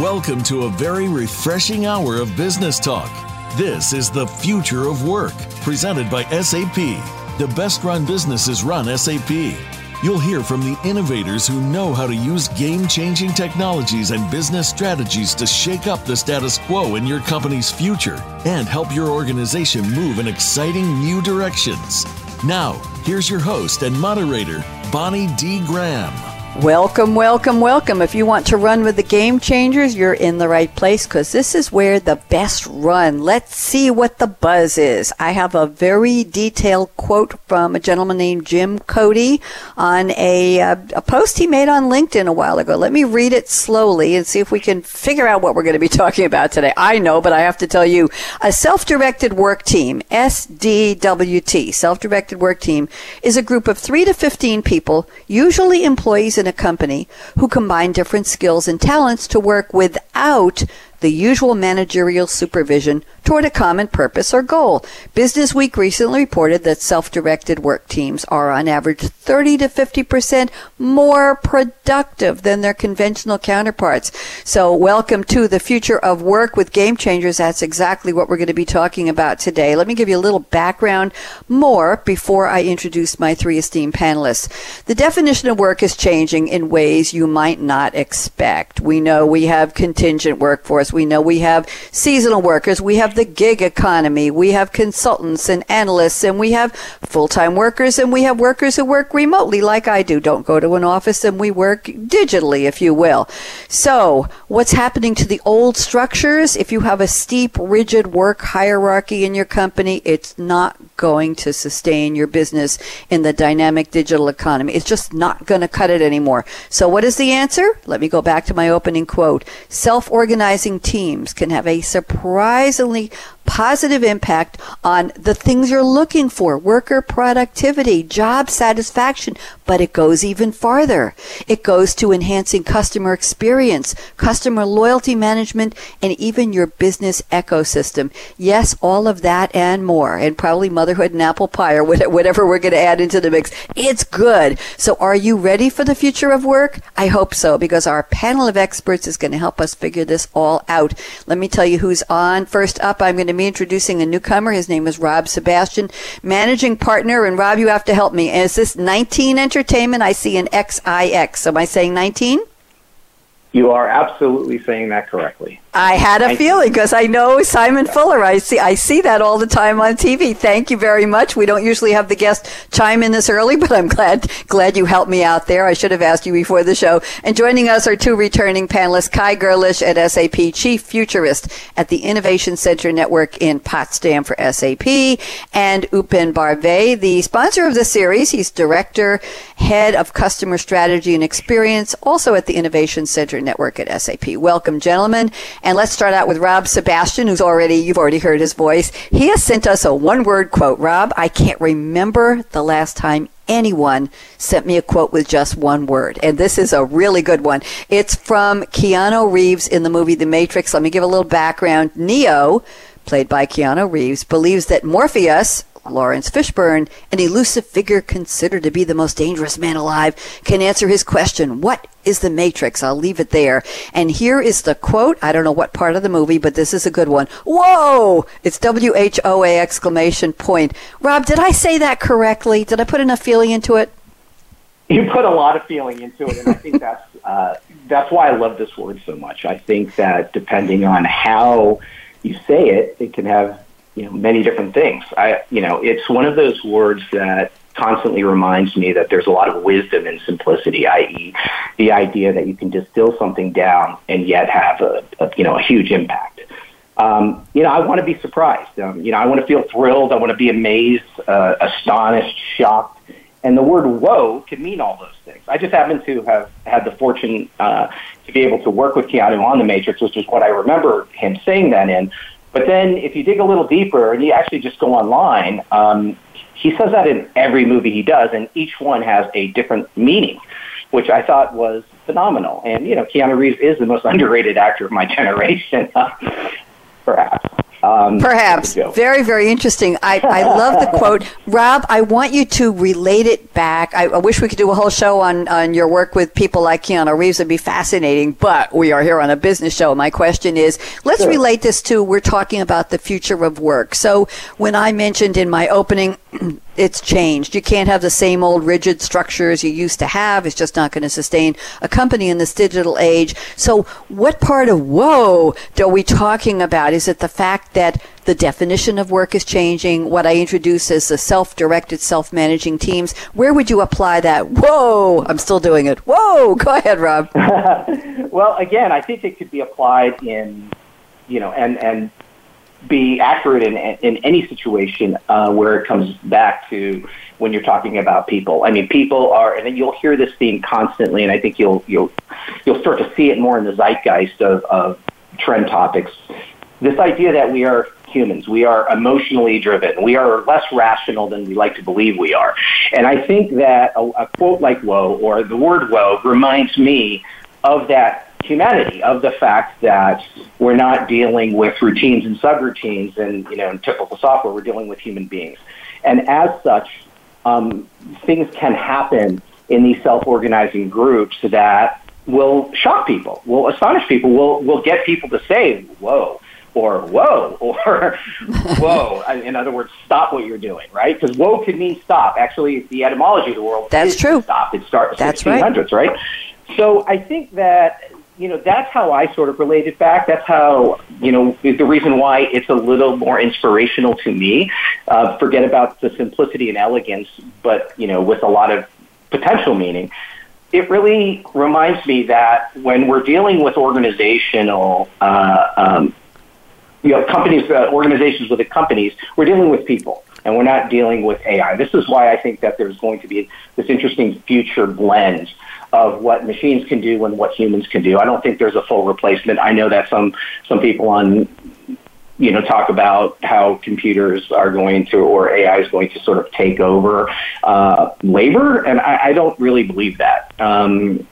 Welcome to a very refreshing hour of business talk. This is the future of work, presented by SAP. The best run businesses run SAP. You'll hear from the innovators who know how to use game changing technologies and business strategies to shake up the status quo in your company's future and help your organization move in exciting new directions. Now, here's your host and moderator, Bonnie D. Graham. Welcome, welcome, welcome. If you want to run with the game changers, you're in the right place because this is where the best run. Let's see what the buzz is. I have a very detailed quote from a gentleman named Jim Cody on a, uh, a post he made on LinkedIn a while ago. Let me read it slowly and see if we can figure out what we're going to be talking about today. I know, but I have to tell you, a self-directed work team, SDWT, self-directed work team, is a group of three to 15 people, usually employees in a company who combine different skills and talents to work without the usual managerial supervision toward a common purpose or goal. Business Week recently reported that self-directed work teams are on average 30 to 50% more productive than their conventional counterparts. So welcome to the future of work with game changers. That's exactly what we're going to be talking about today. Let me give you a little background more before I introduce my three esteemed panelists. The definition of work is changing in ways you might not expect. We know we have contingent workforce. We know we have seasonal workers. We have the gig economy, we have consultants and analysts, and we have full time workers, and we have workers who work remotely, like I do. Don't go to an office, and we work digitally, if you will. So, what's happening to the old structures? If you have a steep, rigid work hierarchy in your company, it's not going to sustain your business in the dynamic digital economy. It's just not going to cut it anymore. So, what is the answer? Let me go back to my opening quote. Self organizing teams can have a surprisingly positive impact on the things you're looking for worker productivity, job satisfaction. But it goes even farther. It goes to enhancing customer experience, customer loyalty management, and even your business ecosystem. Yes, all of that and more, and probably motherhood and apple pie or whatever we're going to add into the mix. It's good. So, are you ready for the future of work? I hope so, because our panel of experts is going to help us figure this all out. Let me tell you who's on. First up, I'm going to introducing a newcomer. His name is Rob Sebastian, managing partner. And Rob, you have to help me. Is this 19 Entertainment? I see an XIX. Am I saying 19? You are absolutely saying that correctly. I had a feeling because I know Simon Fuller. I see I see that all the time on TV. Thank you very much. We don't usually have the guest chime in this early, but I'm glad glad you helped me out there. I should have asked you before the show. And joining us are two returning panelists: Kai Goerlich at SAP, Chief Futurist at the Innovation Center Network in Potsdam for SAP, and Upen Barve, the sponsor of the series. He's Director, Head of Customer Strategy and Experience, also at the Innovation Center Network at SAP. Welcome, gentlemen. And let's start out with Rob Sebastian, who's already, you've already heard his voice. He has sent us a one word quote. Rob, I can't remember the last time anyone sent me a quote with just one word. And this is a really good one. It's from Keanu Reeves in the movie The Matrix. Let me give a little background. Neo, played by Keanu Reeves, believes that Morpheus, Laurence Fishburne, an elusive figure considered to be the most dangerous man alive, can answer his question, What is the Matrix? I'll leave it there. And here is the quote. I don't know what part of the movie, but this is a good one. Whoa! It's W H O A exclamation point. Rob, did I say that correctly? Did I put enough feeling into it? You put a lot of feeling into it, and I think that's uh, that's why I love this word so much. I think that depending on how you say it, it can have you know many different things. I you know it's one of those words that constantly reminds me that there's a lot of wisdom in simplicity, i.e., the idea that you can distill something down and yet have a, a you know a huge impact. Um, you know, I want to be surprised. Um, you know, I want to feel thrilled. I want to be amazed, uh, astonished, shocked. And the word "whoa" can mean all those things. I just happen to have had the fortune uh, to be able to work with Keanu on The Matrix, which is what I remember him saying that in. But then, if you dig a little deeper and you actually just go online, um, he says that in every movie he does, and each one has a different meaning, which I thought was phenomenal. And you know, Keanu Reeves is the most underrated actor of my generation, perhaps. Um, Perhaps. Very, very interesting. I, I love the quote. Rob, I want you to relate it back. I, I, wish we could do a whole show on, on your work with people like Keanu Reeves. It'd be fascinating, but we are here on a business show. My question is let's sure. relate this to we're talking about the future of work. So when I mentioned in my opening, it's changed. You can't have the same old rigid structures you used to have. It's just not going to sustain a company in this digital age. So, what part of whoa are we talking about? Is it the fact that the definition of work is changing? What I introduce as the self directed, self managing teams. Where would you apply that? Whoa, I'm still doing it. Whoa, go ahead, Rob. well, again, I think it could be applied in, you know, and, and be accurate in, in any situation uh, where it comes back to when you're talking about people. I mean, people are, and you'll hear this theme constantly, and I think you'll you'll you'll start to see it more in the zeitgeist of, of trend topics. This idea that we are humans, we are emotionally driven, we are less rational than we like to believe we are, and I think that a, a quote like "whoa" or the word "whoa" reminds me of that humanity of the fact that we're not dealing with routines and subroutines and you know in typical software we're dealing with human beings. And as such um, things can happen in these self-organizing groups that will shock people will astonish people will will get people to say whoa or whoa or whoa. In other words stop what you're doing right? Because whoa could mean stop. Actually the etymology of the world that's true. stop. It starts that's 1600s right. right. So I think that you know, that's how I sort of relate it back. That's how, you know, the reason why it's a little more inspirational to me. Uh, forget about the simplicity and elegance, but, you know, with a lot of potential meaning. It really reminds me that when we're dealing with organizational, uh, um, you know, companies, uh, organizations with the companies, we're dealing with people and we're not dealing with AI. This is why I think that there's going to be this interesting future blend of what machines can do and what humans can do. I don't think there's a full replacement. I know that some some people on you know talk about how computers are going to or AI is going to sort of take over uh, labor, and I, I don't really believe that. Um,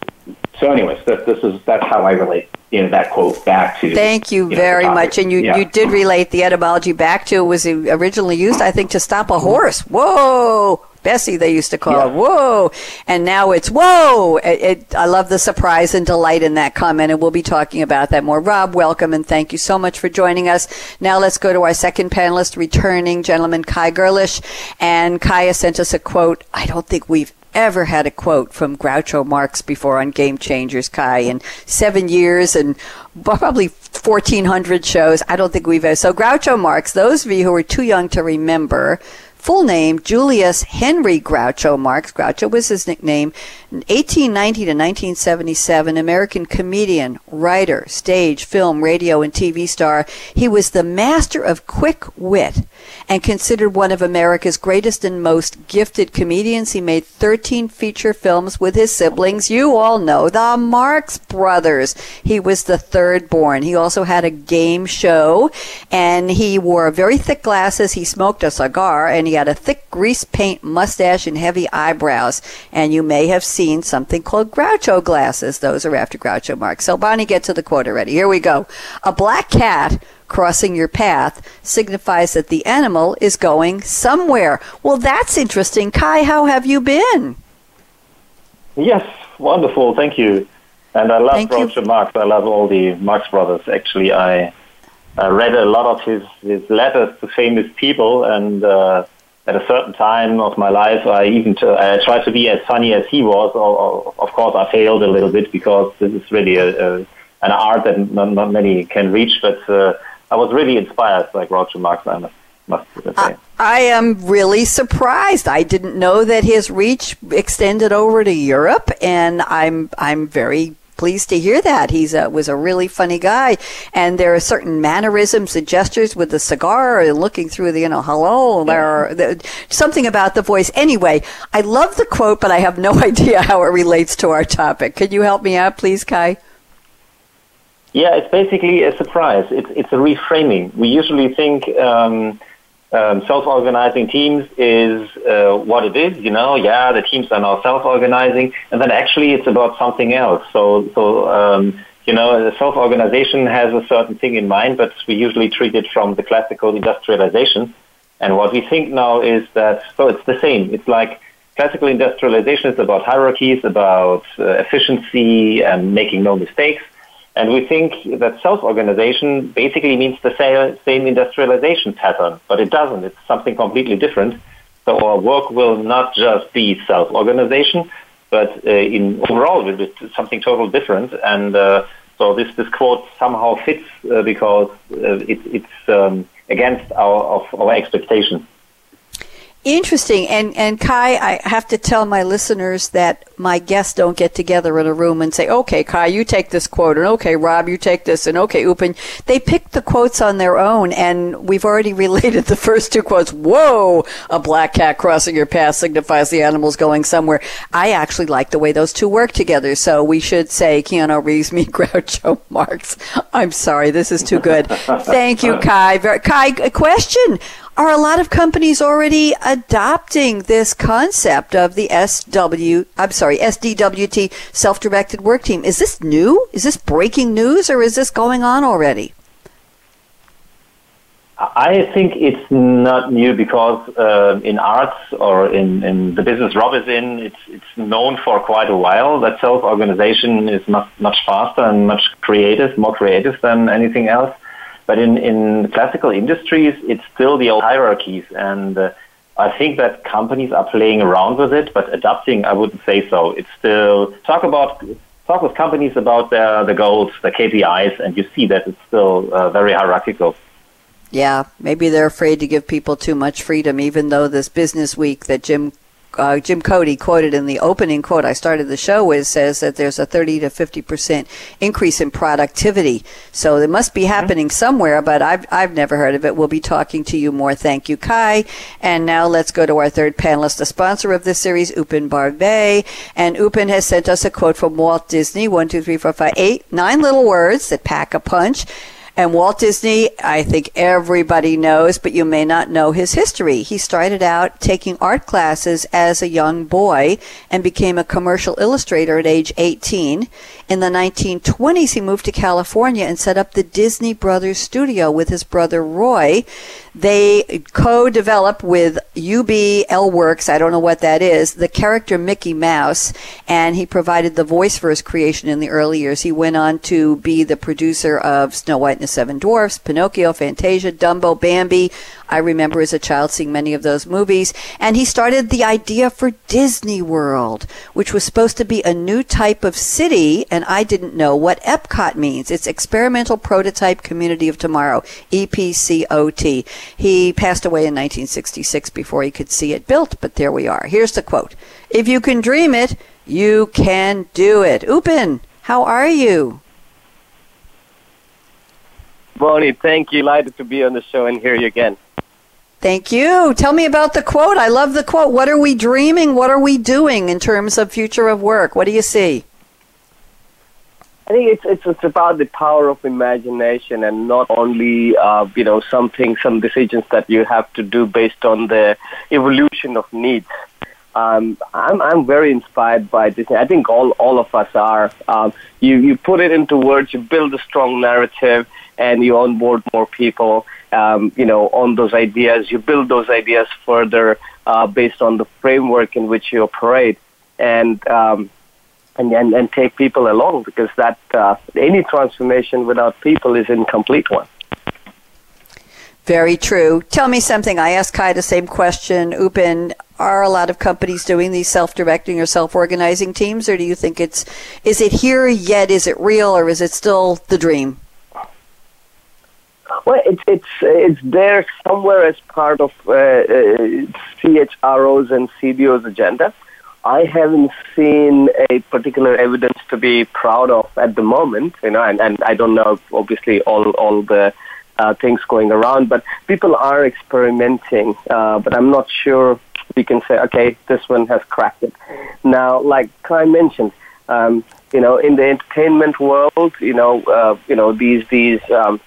so, anyways, this, this is that's how I relate you know that quote back to. Thank you, you very much, and you yeah. you did relate the etymology back to it was originally used, I think, to stop a horse. Whoa! Bessie, they used to call yeah. it. Whoa. And now it's whoa. It, it, I love the surprise and delight in that comment, and we'll be talking about that more. Rob, welcome, and thank you so much for joining us. Now let's go to our second panelist, returning gentleman Kai Goerlich. And Kai sent us a quote. I don't think we've ever had a quote from Groucho Marx before on Game Changers, Kai, in seven years and probably 1,400 shows. I don't think we've ever. So, Groucho Marx, those of you who are too young to remember, full name Julius Henry Groucho Marx. Groucho was his nickname. 1890 to 1977, American comedian, writer, stage, film, radio, and TV star. He was the master of quick wit and considered one of America's greatest and most gifted comedians. He made 13 feature films with his siblings. You all know the Marx Brothers. He was the third born. He also had a game show and he wore very thick glasses. He smoked a cigar and he had a thick grease paint mustache and heavy eyebrows. And you may have seen something called Groucho glasses. Those are after Groucho Marx. So Bonnie, get to the quote already. Here we go. A black cat crossing your path signifies that the animal is going somewhere. Well, that's interesting. Kai, how have you been? Yes, wonderful. Thank you. And I love Thank Groucho Marx. I love all the Marx brothers. Actually, I, I read a lot of his, his letters to famous people and uh, at a certain time of my life, I even t- I tried to be as funny as he was. of course, I failed a little bit because this is really a, a, an art that not, not, many can reach. But uh, I was really inspired by Groucho Marx. I must, must say. I, I am really surprised. I didn't know that his reach extended over to Europe, and I'm I'm very pleased to hear that. He's a, was a really funny guy, and there are certain mannerisms and gestures with the cigar and looking through the you know hello there the, something about the voice. Anyway, I love the quote, but I have no idea how it relates to our topic. Could you help me out, please, Kai? Yeah, it's basically a surprise. It's it's a reframing. We usually think. Um, um, self-organizing teams is uh, what it is. You know, yeah, the teams are now self-organizing, and then actually it's about something else. So, so um, you know, self-organization has a certain thing in mind, but we usually treat it from the classical industrialization. And what we think now is that, so it's the same. It's like classical industrialization is about hierarchies, about uh, efficiency and making no mistakes. And we think that self-organization basically means the same industrialization pattern, but it doesn't. It's something completely different. So our work will not just be self-organization, but uh, in overall will be something totally different. And uh, so this, this quote somehow fits uh, because uh, it, it's um, against our, of our expectations. Interesting. And and Kai, I have to tell my listeners that my guests don't get together in a room and say, "Okay, Kai, you take this quote," and "Okay, Rob, you take this," and "Okay, Upen." They pick the quotes on their own, and we've already related the first two quotes. Whoa! A black cat crossing your path signifies the animal's going somewhere. I actually like the way those two work together. So we should say Keanu Reeves, me, Groucho Marx. I'm sorry, this is too good. Thank you, Kai. Kai, a question are a lot of companies already adopting this concept of the SW, I'm sorry, SDWT self-directed work team? Is this new? Is this breaking news or is this going on already? I think it's not new because uh, in arts or in, in the business Rob is in, it's, it's known for quite a while that self-organization is much, much faster and much creative, more creative than anything else. But in, in classical industries, it's still the old hierarchies. And uh, I think that companies are playing around with it, but adapting, I wouldn't say so. It's still, talk about, talk with companies about their, the goals, the KPIs, and you see that it's still uh, very hierarchical. Yeah, maybe they're afraid to give people too much freedom, even though this business week that Jim uh, Jim Cody quoted in the opening quote I started the show with says that there's a 30 to 50 percent increase in productivity. So it must be happening somewhere, but I've I've never heard of it. We'll be talking to you more. Thank you, Kai. And now let's go to our third panelist, the sponsor of this series, Upen Barve. And Upen has sent us a quote from Walt Disney. One, two, three, four, five, eight, nine little words that pack a punch. And Walt Disney, I think everybody knows, but you may not know his history. He started out taking art classes as a young boy and became a commercial illustrator at age 18. In the 1920s, he moved to California and set up the Disney Brothers studio with his brother Roy. They co-developed with Ub Iwerks, I don't know what that is, the character Mickey Mouse, and he provided the voice for his creation in the early years. He went on to be the producer of Snow White and the Seven Dwarfs, Pinocchio, Fantasia, Dumbo, Bambi, I remember as a child seeing many of those movies. And he started the idea for Disney World, which was supposed to be a new type of city. And I didn't know what Epcot means. It's Experimental Prototype Community of Tomorrow, EPCOT. He passed away in 1966 before he could see it built, but there we are. Here's the quote. If you can dream it, you can do it. Upen, how are you? Bonnie, thank you. Delighted to be on the show and hear you again. Thank you. Tell me about the quote. I love the quote. What are we dreaming? What are we doing in terms of future of work? What do you see? I think it's it's, it's about the power of imagination and not only uh, you know something some decisions that you have to do based on the evolution of needs. Um, I'm I'm very inspired by this. I think all all of us are. Um, you you put it into words, you build a strong narrative, and you onboard more people um, you know, on those ideas. You build those ideas further uh, based on the framework in which you operate, and um, and, and and take people along because that uh, any transformation without people is incomplete one. Very true. Tell me something. I asked Kai the same question. Upen, are a lot of companies doing these self-directing or self-organizing teams, or do you think it's is it here yet? Is it real, or is it still the dream? Well, it's it's it's there somewhere as part of uh, uh, CHRO's and CBO's agenda. I haven't seen a particular evidence to be proud of at the moment, you know, and, and I don't know obviously all all the uh, things going around, but people are experimenting. Uh, but I'm not sure we can say, okay, this one has cracked it. Now, like Kai mentioned, um, you know, in the entertainment world, you know, uh, you know these these um,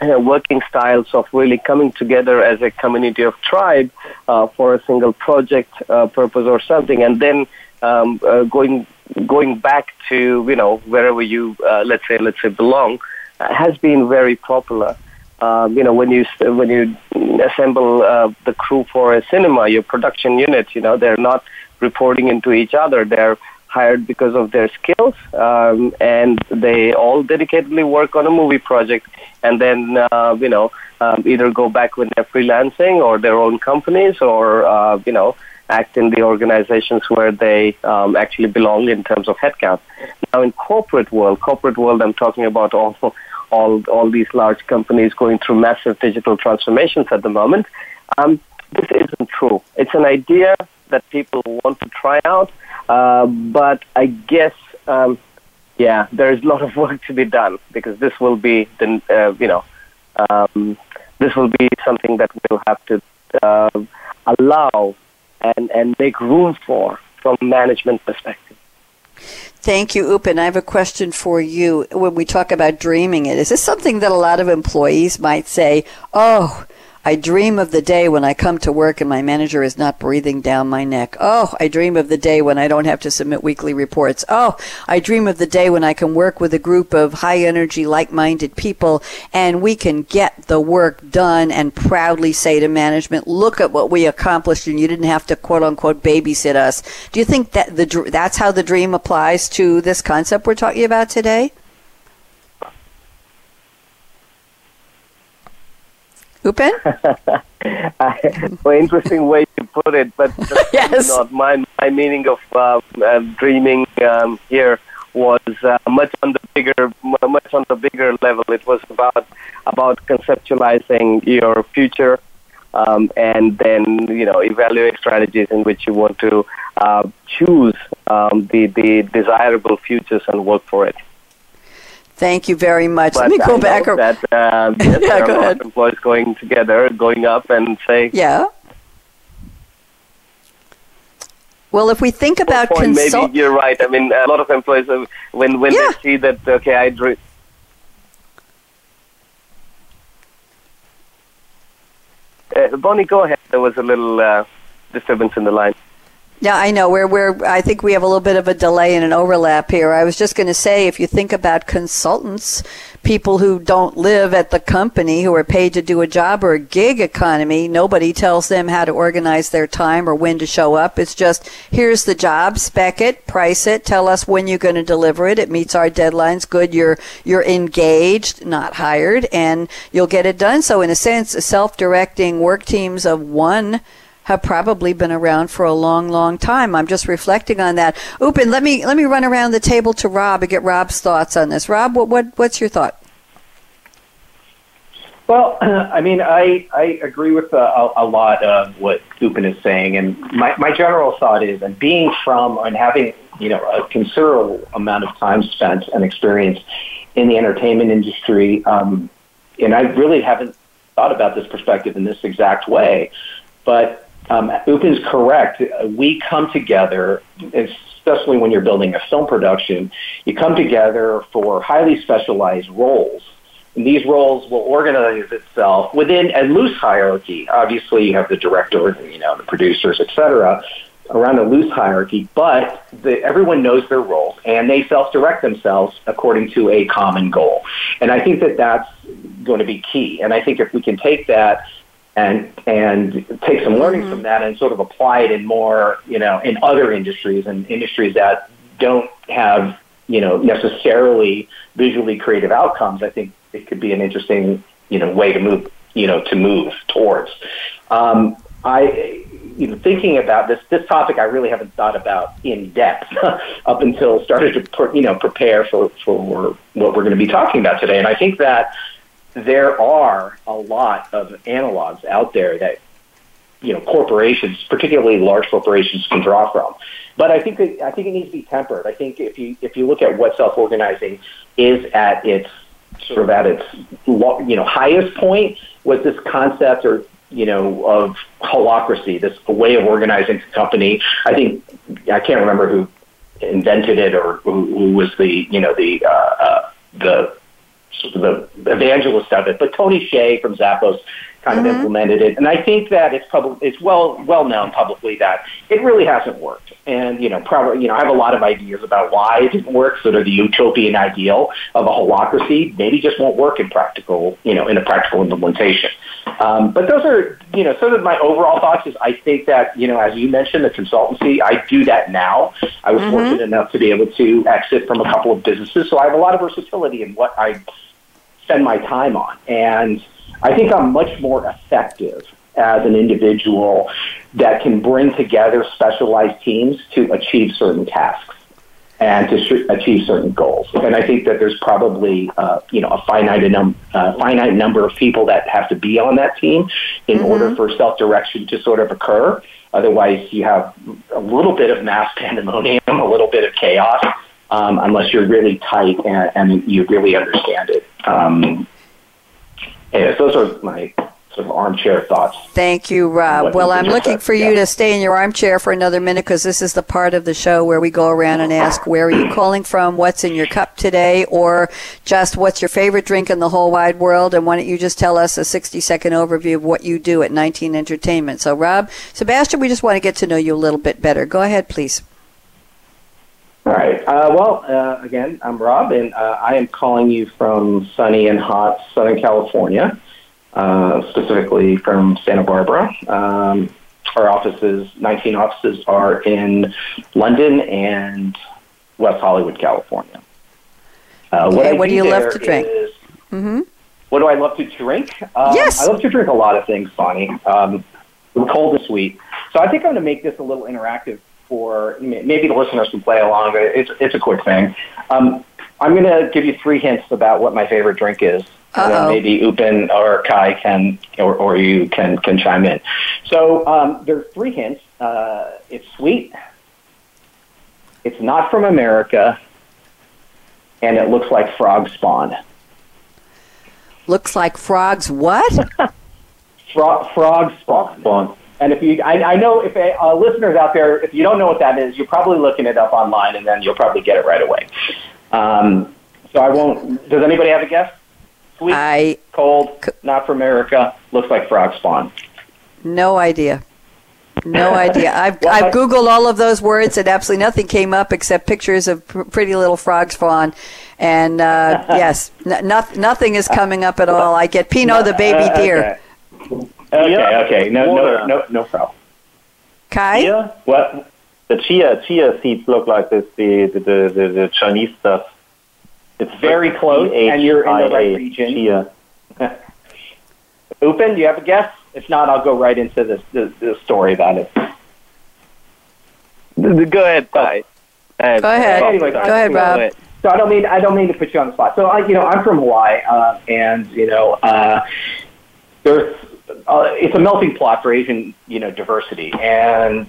uh, working styles of really coming together as a community of tribe uh, for a single project uh, purpose or something, and then um, uh, going going back to you know wherever you uh, let's say let's say belong uh, has been very popular. Um, you know when you when you assemble uh, the crew for a cinema, your production unit, you know they're not reporting into each other. They're hired because of their skills, um, and they all dedicatedly work on a movie project, and then uh, you know um, either go back when they're freelancing or their own companies, or uh, you know act in the organizations where they um, actually belong in terms of headcount. Now, in corporate world, corporate world, I'm talking about all all all these large companies going through massive digital transformations at the moment. Um, this isn't true. It's an idea that people want to try out, uh, but I guess. Um, yeah, there is a lot of work to be done because this will be the uh, you know um, this will be something that we'll have to uh, allow and, and make room for from management perspective. Thank you, Upen. I have a question for you. When we talk about dreaming it, is this something that a lot of employees might say, oh, I dream of the day when I come to work and my manager is not breathing down my neck. Oh, I dream of the day when I don't have to submit weekly reports. Oh, I dream of the day when I can work with a group of high energy, like minded people and we can get the work done and proudly say to management, look at what we accomplished and you didn't have to quote unquote babysit us. Do you think that the, that's how the dream applies to this concept we're talking about today? Upen? well, interesting way to put it, but yes. not my my meaning of uh, uh, dreaming um, here was uh, much on the bigger much on the bigger level. It was about about conceptualizing your future um, and then you know evaluate strategies in which you want to uh, choose um, the the desirable futures and work for it. Thank you very much. But Let me go I back. That, uh, yes, yeah, go ahead. employees going together, going up and say, yeah. Well, if we think about point, consult- maybe you're right. I mean, a lot of employees, uh, when when Yeah. they see that, okay, I dream. Uh, Bonnie, go ahead. There was a little uh, disturbance in the line. Yeah, I know. We're, we're, I think we have a little bit of a delay and an overlap here. I was just going to say, if you think about consultants, people who don't live at the company, who are paid to do a job or a gig economy, nobody tells them how to organize their time or when to show up. It's just, here's the job, spec it, price it, tell us when you're going to deliver it. It meets our deadlines. Good. You're, you're engaged, not hired, and you'll get it done. So in a sense, self-directing work teams of one have probably been around for a long, long time. I'm just reflecting on that. Upen, let me let me run around the table to Rob and get Rob's thoughts on this. Rob, what, what what's your thought? Well, I mean, I, I agree with uh, a, a lot of what Upen is saying, and my, my general thought is, and being from and having you know a considerable amount of time spent and experience in the entertainment industry, um, and I really haven't thought about this perspective in this exact way, but um, Upen's correct. We come together, especially when you're building a film production, you come together for highly specialized roles. And these roles will organize itself within a loose hierarchy. Obviously, you have the director, you know, the producers, etc., around a loose hierarchy, but the, everyone knows their roles and they self-direct themselves according to a common goal. And I think that that's going to be key. And I think if we can take that and and take some learnings mm-hmm. from that and sort of apply it in more you know in other industries and industries that don't have you know necessarily visually creative outcomes. I think it could be an interesting you know way to move you know to move towards. Um, I you know thinking about this this topic I really haven't thought about in depth up until started to you know prepare for for what we're going to be talking about today, and I think that there are a lot of analogs out there that you know corporations, particularly large corporations, can draw from. But I think that, I think it needs to be tempered. I think if you if you look at what self organizing is at its sort of at its you know highest point was this concept or you know of holacracy, this way of organizing the company. I think I can't remember who invented it or who, who was the you know the uh, uh, the sort of the evangelist of it, but Tony Hsieh from Zappos kind mm-hmm. of implemented it, and I think that it's public, it's well well known publicly that it really hasn't worked. And you know, probably you know, I have a lot of ideas about why it didn't work. Sort of the utopian ideal of a holacracy maybe just won't work in practical, you know, in a practical implementation. Um, but those are, you know, sort of my overall thoughts. Is I think that you know, as you mentioned, the consultancy, I do that now. I was mm-hmm. fortunate enough to be able to exit from a couple of businesses, so I have a lot of versatility in what I spend my time on. And I think I'm much more effective as an individual that can bring together specialized teams to achieve certain tasks and to sh- achieve certain goals. And I think that there's probably uh, you know a finite num- uh, finite number of people that have to be on that team in mm-hmm. order for self direction to sort of occur. Otherwise, you have a little bit of mass pandemonium, a little bit of chaos, um, unless you're really tight and, and you really understand it. Um, those are my sort of armchair thoughts. Thank you, Rob. Well, I'm looking for you yeah. to stay in your armchair for another minute because this is the part of the show where we go around and ask where are you calling from, what's in your cup today, or just what's your favorite drink in the whole wide world. And why don't you just tell us a 60 second overview of what you do at 19 Entertainment? So, Rob, Sebastian, we just want to get to know you a little bit better. Go ahead, please. All right. Uh, well, uh, again, I'm Rob, and uh, I am calling you from sunny and hot Southern California. Uh, specifically from Santa Barbara. Um, our offices, 19 offices, are in London and West Hollywood, California. Uh, okay, what, what do you love to drink? Is, mm-hmm. What do I love to drink? Um, yes. I love to drink a lot of things, Bonnie. Um, cold and sweet. So I think I'm going to make this a little interactive for maybe the listeners can play along. It's, it's a quick thing. Um, I'm going to give you three hints about what my favorite drink is. And then maybe Upen or Kai can, or, or you can, can chime in. So um, there are three hints. Uh, it's sweet. It's not from America, and it looks like frog spawn. Looks like frogs. What? Fro- frog spawn. And if you, I, I know if a, uh, listeners out there, if you don't know what that is, you're probably looking it up online, and then you'll probably get it right away. Um, so I won't. Does anybody have a guess? Sweet, I, cold, not for America. Looks like frog spawn. No idea. No idea. I've, well, I've Googled all of those words and absolutely nothing came up except pictures of pr- pretty little frog spawn. And uh, yes, n- nothing is coming up at all. I get Pinot the baby deer. Okay, okay. okay. No, no, no, no problem. Kai? Chia? What? The chia chia seeds look like this. The the the, the, the Chinese stuff. It's very close, and you're in the right region. Chia. Upen, do you have a guess? If not, I'll go right into this the, the story about it. Go ahead, bye. Go ahead. Anyway, go ahead, Rob. So I don't mean I don't mean to put you on the spot. So I, you know, I'm from Hawaii, uh, and you know, uh, there's uh, it's a melting pot for Asian, you know, diversity, and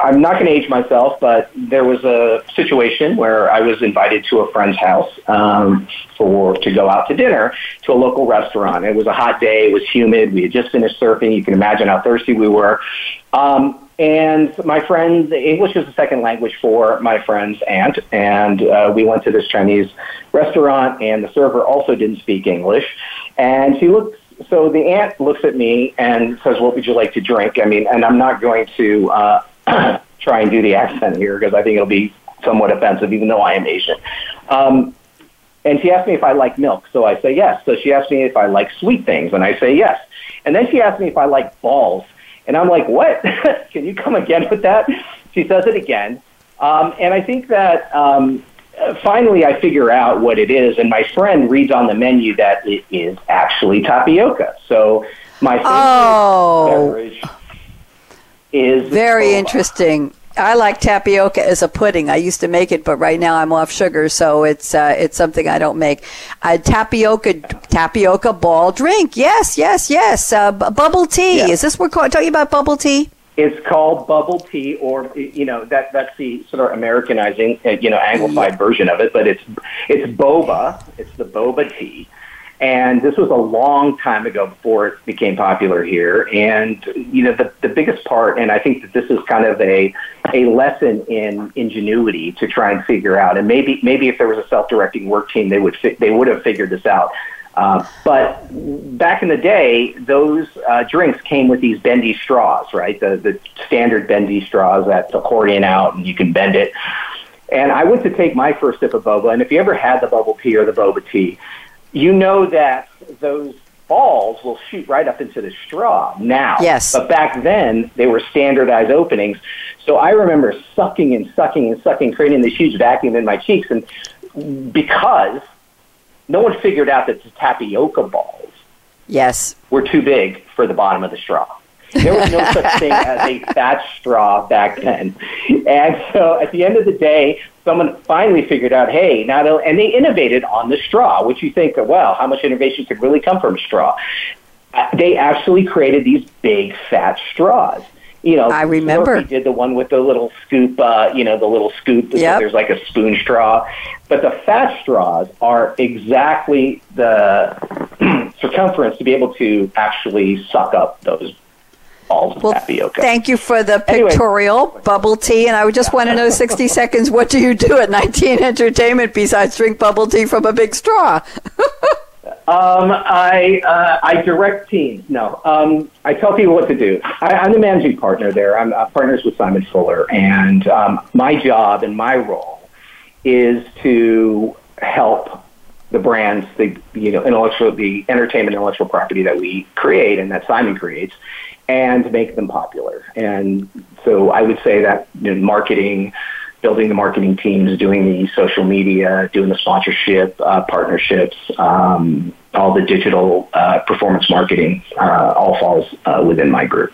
I'm not going to age myself, but there was a situation where I was invited to a friend's house um, for to go out to dinner to a local restaurant. It was a hot day. It was humid. We had just finished surfing. You can imagine how thirsty we were. Um, and my friend, English was a second language for my friend's aunt, and uh, we went to this Chinese restaurant, and the server also didn't speak English, and she looked so the aunt looks at me and says, "What would you like to drink?" I mean, and I'm not going to uh, try and do the accent here because I think it'll be somewhat offensive, even though I am Asian. Um, and she asked me if I like milk, so I say yes. So she asked me if I like sweet things, and I say yes. And then she asked me if I like balls, and I'm like, what? Can you come again with that? She says it again, um, and I think that um, finally I figure out what it is, and my friend reads on the menu that it is actually tapioca. So my favorite oh. beverage is very interesting. I like tapioca as a pudding. I used to make it, but right now I'm off sugar, so it's uh, it's something I don't make. A tapioca tapioca ball drink. Yes, yes, yes. Uh, b- bubble tea. Yeah. Is this we're talking about bubble tea? It's called bubble tea, or you know that that's the sort of Americanizing, uh, you know, anglified version of it. But it's it's boba. It's the boba tea, And this was a long time ago before it became popular here. And, you know, the, the biggest part, and I think that this is kind of a, a lesson in ingenuity to try and figure out. And maybe, maybe if there was a self-directing work team, they would, fi- they would have figured this out. Uh, but back in the day, those uh, drinks came with these bendy straws, right? The, the standard bendy straws that accordion out and you can bend it. And I went to take my first sip of boba, and if you ever had the bubble tea or the boba tea, you know that those balls will shoot right up into the straw now. Yes. But back then, they were standardized openings. So I remember sucking and sucking and sucking, creating this huge vacuum in my cheeks. And because no one figured out that the tapioca balls yes. were too big for the bottom of the straw. There was no such thing as a fat straw back then. And so at the end of the day, someone finally figured out, hey, not only, and they innovated on the straw, which you think, well, how much innovation could really come from a straw? Uh, they actually created these big fat straws you know, I remember he did the one with the little scoop, uh, you know, the little scoop. Yep. So there's like a spoon straw, but the fat straws are exactly the circumference to be able to actually suck up those balls of well, tapioca. Thank you for the pictorial anyway. bubble tea, and I would just want to know, sixty seconds, what do you do at 19 Entertainment besides drink bubble tea from a big straw? Um, I uh, I direct teams. No, um, I tell people what to do. I, I'm the managing partner there. I'm uh, partners with Simon Fuller, and um, my job and my role is to help the brands, the you know intellectual, the entertainment intellectual property that we create and that Simon creates, and make them popular. And so I would say that you know, marketing building the marketing teams, doing the social media, doing the sponsorship, uh, partnerships, um, all the digital uh, performance marketing uh, all falls uh, within my group.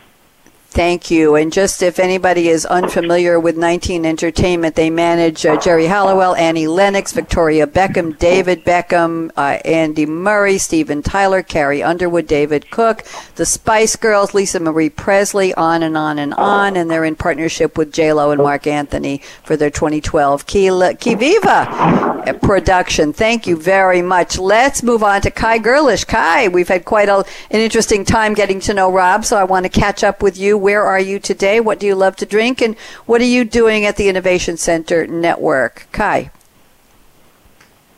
Thank you. And just if anybody is unfamiliar with 19 Entertainment, they manage uh, Geri Halliwell, Annie Lennox, Victoria Beckham, David Beckham, uh, Andy Murray, Steven Tyler, Carrie Underwood, David Cook, the Spice Girls, Lisa Marie Presley, on and on and on. And they're in partnership with J-Lo and Marc Anthony for their 2012 Ki, Ki Viva production. Thank you very much. Let's move on to Kai Goerlich. Kai, we've had quite a, an interesting time getting to know Rob, so I want to catch up with you where are you today? What do you love to drink? And what are you doing at the Innovation Center Network? Kai.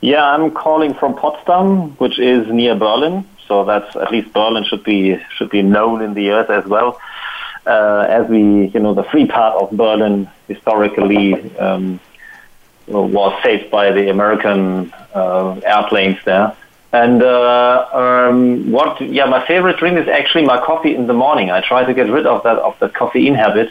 Yeah, I'm calling from Potsdam, which is near Berlin. So that's at least Berlin should be should be known in the US as well. Uh, as we, you know, the free part of Berlin historically um, was saved by the American uh, airplanes there. And uh, um, what? Yeah, my favorite drink is actually my coffee in the morning. I try to get rid of that of the caffeine habit,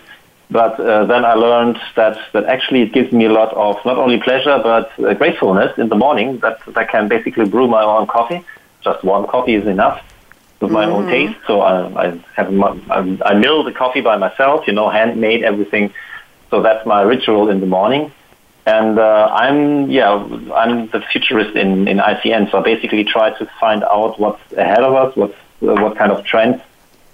but uh, then I learned that that actually it gives me a lot of not only pleasure but uh, gratefulness in the morning. That, that I can basically brew my own coffee. Just one coffee is enough with my mm-hmm. own taste. So I, I have my, I, I mill the coffee by myself. You know, handmade everything. So that's my ritual in the morning. And uh, I'm yeah I'm the futurist in, in ICN. So I basically try to find out what's ahead of us, what's uh, what kind of trends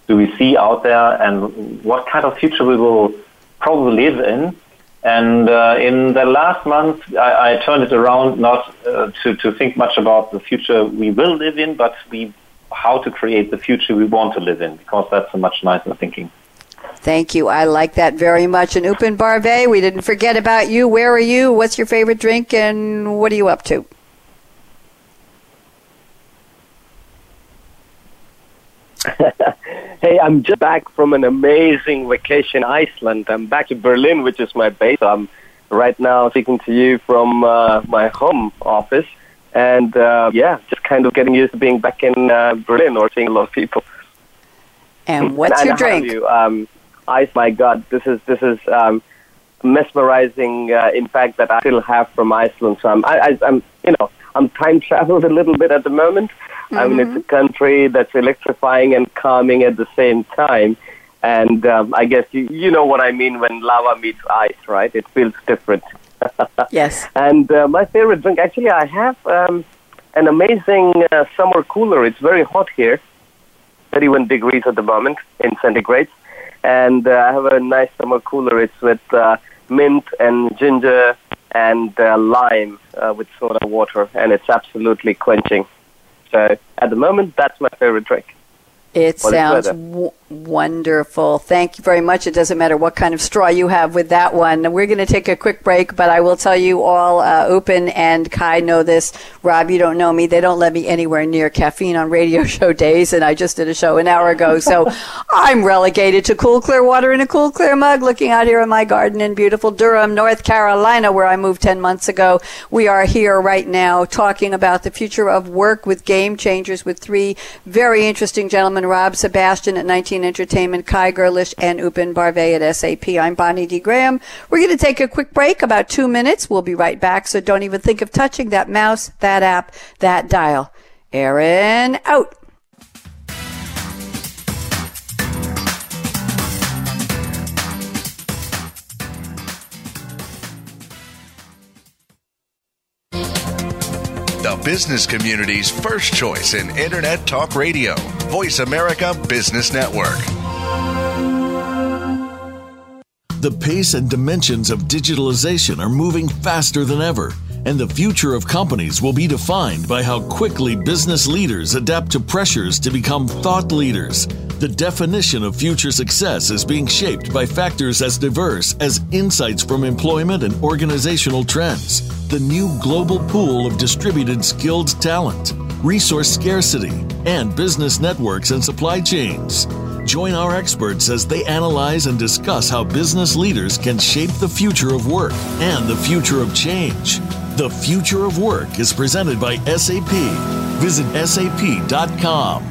do we see out there, and what kind of future we will probably live in. And uh, in the last month, I, I turned it around not uh, to to think much about the future we will live in, but we how to create the future we want to live in, because that's a much nicer thinking. Thank you. I like that very much. And Upen Barve, we didn't forget about you. Where are you? What's your favorite drink and what are you up to? hey, I'm just back from an amazing vacation, Iceland. I'm back to Berlin, which is my base. I'm right now speaking to you from uh, my home office. And uh, yeah, just kind of getting used to being back in uh, Berlin or seeing a lot of people. And what's and your drink? You, um, ice. My God, this is this is um, mesmerizing uh, impact that I still have from Iceland. So I'm, I, I, am you know, I'm time traveled a little bit at the moment. Mm-hmm. I mean, it's a mm-hmm. country that's electrifying and calming at the same time. And um, I guess you, you know what I mean when lava meets ice, right? It feels different. yes. And uh, my favorite drink, actually, I have um, an amazing uh, summer cooler. It's very hot here, 31 degrees at the moment in centigrade and uh, I have a nice summer cooler. It's with uh, mint and ginger and uh, lime uh, with soda water, and it's absolutely quenching. So at the moment, that's my favorite drink. It sounds w- wonderful. Thank you very much. It doesn't matter what kind of straw you have with that one. We're going to take a quick break, but I will tell you all, uh, Upen and Kai know this. Rob, you don't know me. They don't let me anywhere near caffeine on radio show days, and I just did a show an hour ago. So I'm relegated to cool, clear water in a cool, clear mug looking out here in my garden in beautiful Durham, North Carolina, where I moved 10 months ago. We are here right now talking about the future of work with game changers with three very interesting gentlemen Rob Sebastian at 19 Entertainment, Kai Goerlich, and Upen Barve at SAP. I'm Bonnie D. Graham. We're going to take a quick break, about two minutes. We'll be right back, so don't even think of touching that mouse, that app, that dial. Aaron, out. Business community's first choice in Internet Talk Radio. Voice America Business Network. The pace and dimensions of digitalization are moving faster than ever, and the future of companies will be defined by how quickly business leaders adapt to pressures to become thought leaders. The definition of future success is being shaped by factors as diverse as insights from employment and organizational trends, the new global pool of distributed skilled talent, resource scarcity, and business networks and supply chains. Join our experts as they analyze and discuss how business leaders can shape the future of work and the future of change. The Future of Work is presented by SAP. Visit sap.com.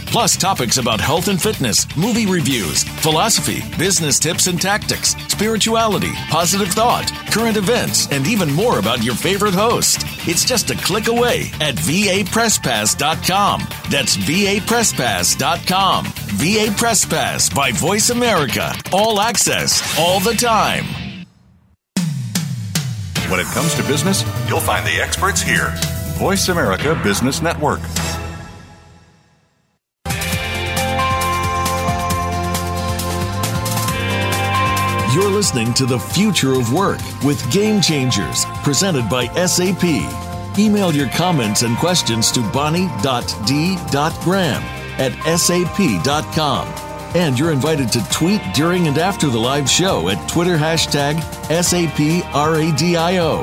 plus topics about health and fitness, movie reviews, philosophy, business tips and tactics, spirituality, positive thought, current events, and even more about your favorite host. It's just a click away at vapresspass.com. That's vapresspass.com. VA Press Pass by Voice America. All access, all the time. When it comes to business, you'll find the experts here. Voice America Business Network. Listening to The Future of Work with Game Changers, presented by SAP. Email your comments and questions to bonnie.d.graham at sap.com. And you're invited to tweet during and after the live show at Twitter hashtag SAPRADIO.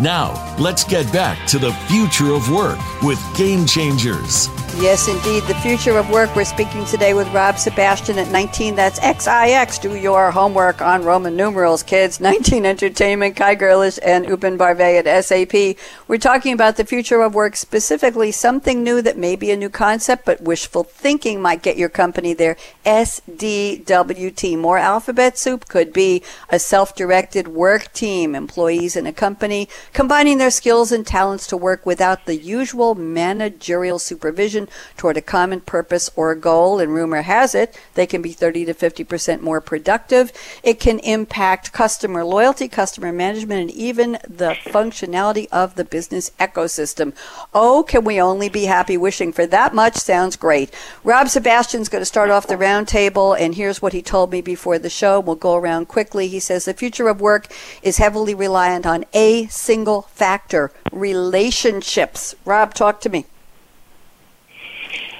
Now, let's get back to the future of work with Game Changers. Yes, indeed. The future of work. We're speaking today with Rob Sebastian at 19. That's XIX. Do your homework on Roman numerals, kids. 19 Entertainment, Kai Goerlich, and Upen Barve at SAP. We're talking about the future of work, specifically something new that may be a new concept, but wishful thinking might get your company there. SDWT. More alphabet soup could be a self directed work team, employees in a company combining their skills and talents to work without the usual managerial supervision toward a common purpose or a goal. And rumor has it, they can be 30 to 50% more productive. It can impact customer loyalty, customer management, and even the functionality of the business ecosystem. Oh, can we only be happy wishing for that much? Sounds great. Rob Sebastian's going to start off the roundtable, and here's what he told me before the show. We'll go around quickly. He says the future of work is heavily reliant on a single factor relationships. Rob, talk to me.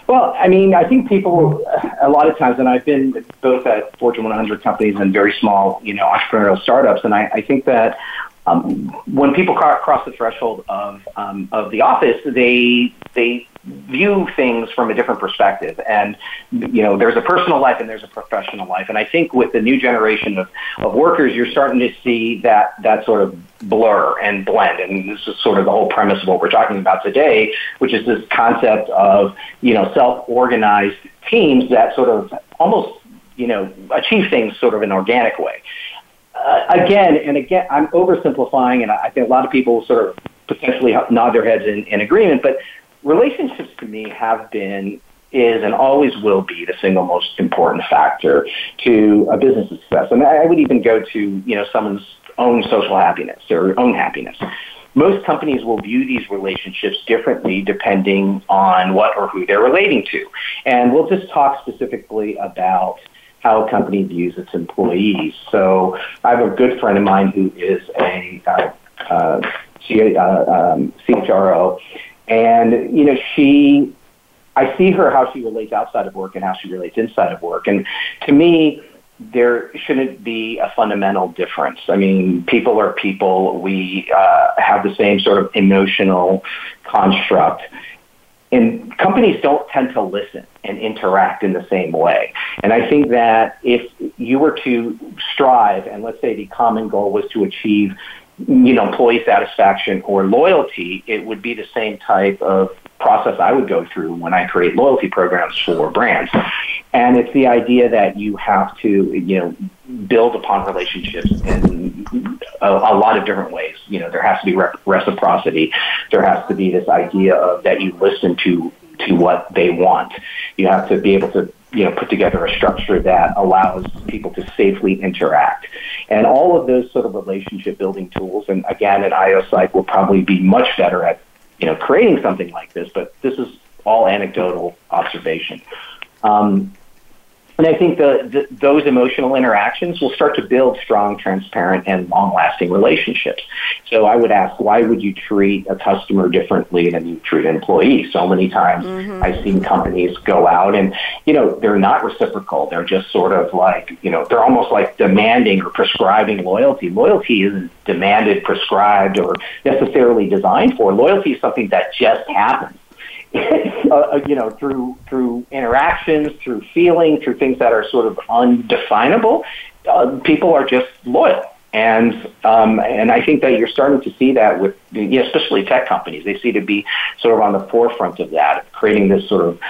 Well, I mean, I think people, a lot of times, and I've been both at Fortune 100 companies and very small, you know, entrepreneurial startups, and I, I think that um, when people cross the threshold of um, of the office, they they view things from a different perspective. And, you know, there's a personal life and there's a professional life. And I think with the new generation of, of workers, you're starting to see that, that sort of blur and blend. And this is sort of the whole premise of what we're talking about today, which is this concept of, you know, self-organized teams that sort of almost, you know, achieve things sort of in an organic way. Uh, again and again, I'm oversimplifying, and I think a lot of people sort of potentially nod their heads in, in agreement, but relationships to me have been is and always will be the single most important factor to a business success. And I would even go to, you know, someone's own social happiness or own happiness. Most companies will view these relationships differently depending on what or who they're relating to. And we'll just talk specifically about how a company views its employees. So I have a good friend of mine who is a uh, uh, CHRO, and you know she, I see her how she relates outside of work and how she relates inside of work, and to me there shouldn't be a fundamental difference. I mean, people are people. We uh, have the same sort of emotional construct. And companies don't tend to listen and interact in the same way. And I think that if you were to strive, and let's say the common goal was to achieve you know, employee satisfaction or loyalty, it would be the same type of process I would go through when I create loyalty programs for brands. And it's the idea that you have to, you know, build upon relationships in a, a lot of different ways. You know, there has to be reciprocity. There has to be this idea of that you listen to to what they want. You have to be able to you know, put together a structure that allows people to safely interact. And all of those sort of relationship building tools, and again, at IOPsych will probably be much better at, you know, creating something like this, but this is all anecdotal observation. Um, and I think the, the, those emotional interactions will start to build strong, transparent, and long-lasting relationships. So I would ask, why would you treat a customer differently than you treat an employee? So many times mm-hmm. I've seen companies go out and, you know, they're not reciprocal. They're just sort of like, you know, they're almost like demanding or prescribing loyalty. Loyalty isn't demanded, prescribed, or necessarily designed for. Loyalty is something that just happens. Uh, uh, you know, through through interactions, through feeling, through things that are sort of undefinable, uh, people are just loyal. And um, and I think that you're starting to see that with, know, especially tech companies. They seem to be sort of on the forefront of that, creating this sort of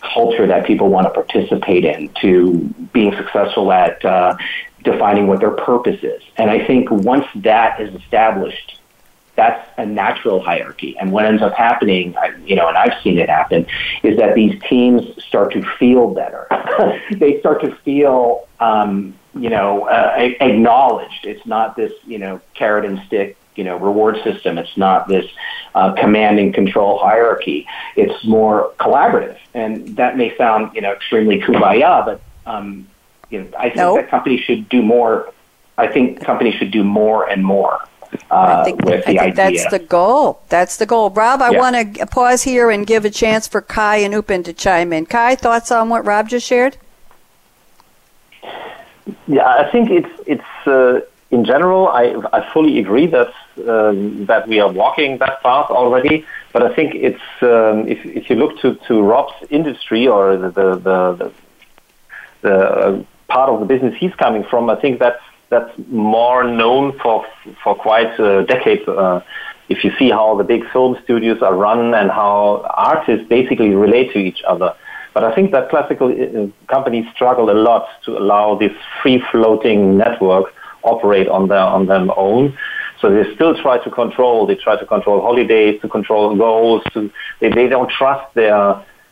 culture that people want to participate in, to being successful at uh, defining what their purpose is. And I think once that is established that's a natural hierarchy. And what ends up happening, you know, and I've seen it happen, is that these teams start to feel better. they start to feel, um, you know, uh, acknowledged. It's not this, you know, carrot and stick, you know, reward system. It's not this uh, command and control hierarchy. It's more collaborative. And that may sound, you know, extremely kumbaya, but um, you know, I think that companies should do more. I think companies should do more and more uh, I think, with the I think idea. That's the goal. That's the goal. Rob, I yeah. want to pause here and give a chance for Kai and Upen to chime in. Kai, thoughts on what Rob just shared? Yeah, I think it's it's uh, in general. I I fully agree that um, that we are walking that path already. But I think it's um, if if you look to, to Rob's industry or the the the, the, the uh, part of the business he's coming from, I think that's that's more known for for quite a decade. Uh, if you see how the big film studios are run and how artists basically relate to each other. But I think that classical uh, companies struggle a lot to allow this free-floating network operate on their on their own. So they still try to control. They try to control holidays, to control goals. To they, they don't trust their